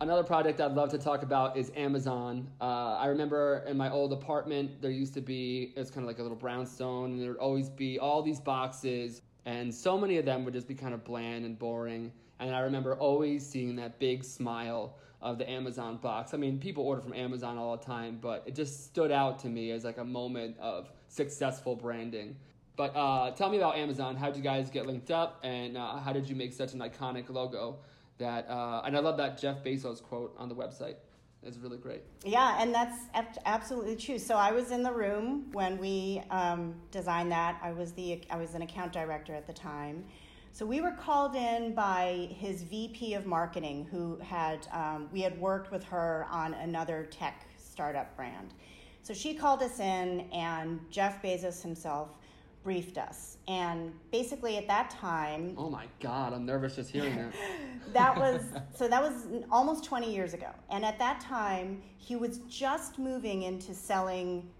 another project I'd love to talk about is Amazon. Uh, I remember in my old apartment, there used to be, it's kind of like a little brownstone, and there would always be all these boxes, and so many of them would just be kind of bland and boring. And I remember always seeing that big smile of the Amazon box. I mean, people order from Amazon all the time, but it just stood out to me as like a moment of successful branding. But uh, tell me about Amazon. How did you guys get linked up, and uh, how did you make such an iconic logo? That uh, and I love that Jeff Bezos quote on the website. It's really great. Yeah, and that's absolutely true. So I was in the room when we um, designed that. I was the I was an account director at the time. So we were called in by his VP of marketing, who had um, we had worked with her on another tech startup brand. So she called us in, and Jeff Bezos himself briefed us. And basically, at that time, oh my God, I'm nervous just hearing that. that was so that was almost 20 years ago. And at that time, he was just moving into selling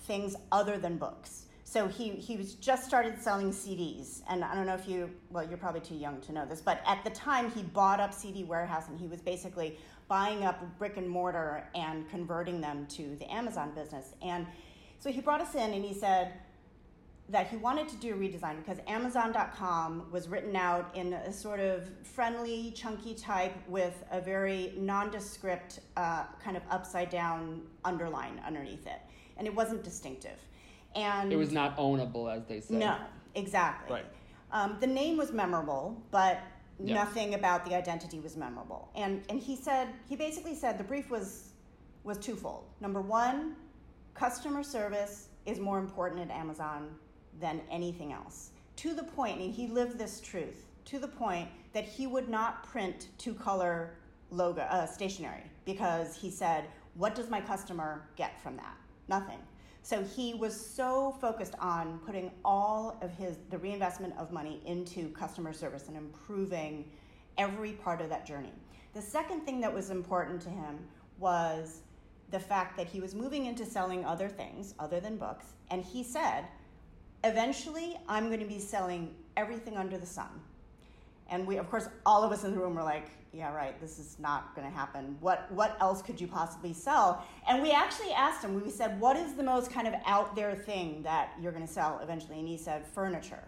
things other than books. So he, he was just started selling CDs. And I don't know if you, well, you're probably too young to know this, but at the time he bought up CD Warehouse and he was basically buying up brick and mortar and converting them to the Amazon business. And so he brought us in and he said, that he wanted to do a redesign because Amazon.com was written out in a sort of friendly, chunky type with a very nondescript uh, kind of upside down underline underneath it. And it wasn't distinctive. And it was not ownable, as they say. No, exactly. Right. Um, the name was memorable, but nothing about the identity was memorable. And and he said he basically said the brief was was twofold. Number one, customer service is more important at Amazon than anything else. To the point, and he lived this truth, to the point that he would not print two color logo uh, stationery because he said, What does my customer get from that? Nothing. So he was so focused on putting all of his the reinvestment of money into customer service and improving every part of that journey. The second thing that was important to him was the fact that he was moving into selling other things other than books and he said eventually I'm going to be selling everything under the sun. And we, of course, all of us in the room were like, yeah, right, this is not going to happen. What, what else could you possibly sell? And we actually asked him, we said, what is the most kind of out there thing that you're going to sell eventually? And he said, furniture.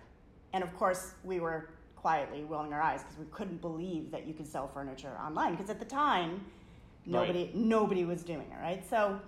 And of course, we were quietly rolling our eyes because we couldn't believe that you could sell furniture online. Because at the time, nobody, right. nobody was doing it, right? So,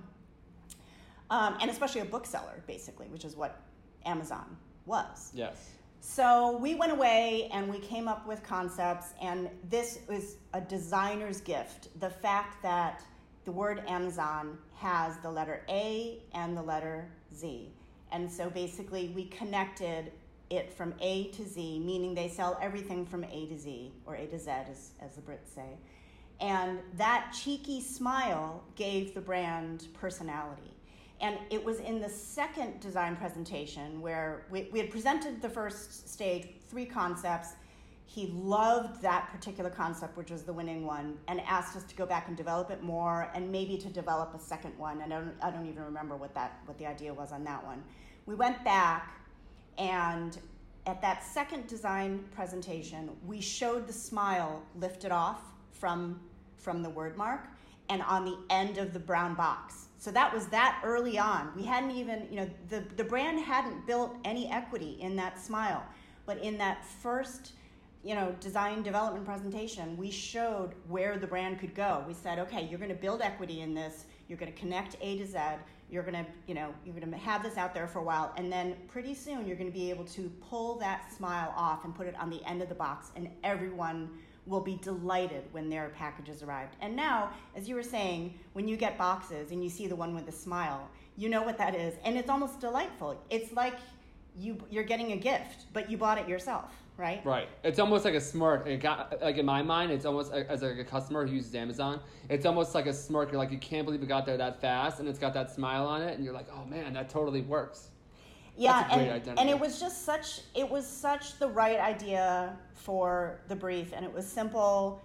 um, and especially a bookseller, basically, which is what Amazon was. Yes. So we went away and we came up with concepts, and this was a designer's gift. The fact that the word Amazon has the letter A and the letter Z. And so basically, we connected it from A to Z, meaning they sell everything from A to Z, or A to Z, as, as the Brits say. And that cheeky smile gave the brand personality. And it was in the second design presentation where we, we had presented the first stage, three concepts. He loved that particular concept, which was the winning one, and asked us to go back and develop it more and maybe to develop a second one. And I don't, I don't even remember what, that, what the idea was on that one. We went back, and at that second design presentation, we showed the smile lifted off from, from the word mark and on the end of the brown box. So that was that early on. We hadn't even, you know, the, the brand hadn't built any equity in that smile. But in that first, you know, design development presentation, we showed where the brand could go. We said, okay, you're going to build equity in this. You're going to connect A to Z. You're going to, you know, you're going to have this out there for a while, and then pretty soon you're going to be able to pull that smile off and put it on the end of the box, and everyone will be delighted when their packages arrived. And now, as you were saying, when you get boxes and you see the one with the smile, you know what that is, and it's almost delightful. It's like you you're getting a gift, but you bought it yourself, right? Right. It's almost like a smirk. It got, like in my mind, it's almost as like a customer who uses Amazon. It's almost like a smirk. You're like you can't believe it got there that fast, and it's got that smile on it, and you're like, oh man, that totally works yeah and, and it was just such it was such the right idea for the brief and it was simple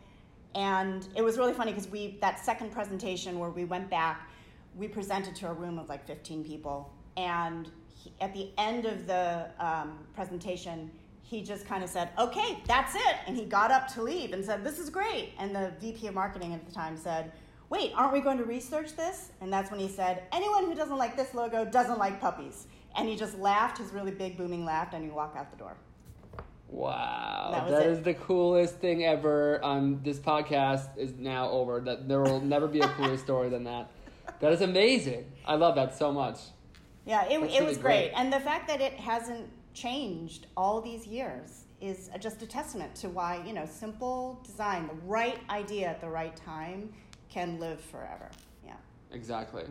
and it was really funny because we that second presentation where we went back we presented to a room of like 15 people and he, at the end of the um, presentation he just kind of said, okay, that's it. And he got up to leave and said, this is great. And the VP of marketing at the time said, wait, aren't we going to research this? And that's when he said, anyone who doesn't like this logo doesn't like puppies. And he just laughed, his really big booming laugh, and he walked out the door. Wow, That that is the coolest thing ever. Um, this podcast is now over. That there will never be a cooler story than that. That is amazing. I love that so much. Yeah, it, That's it was great. great. And the fact that it hasn't changed all these years is just a testament to why, you know, simple design, the right idea at the right time can live forever. Yeah. Exactly.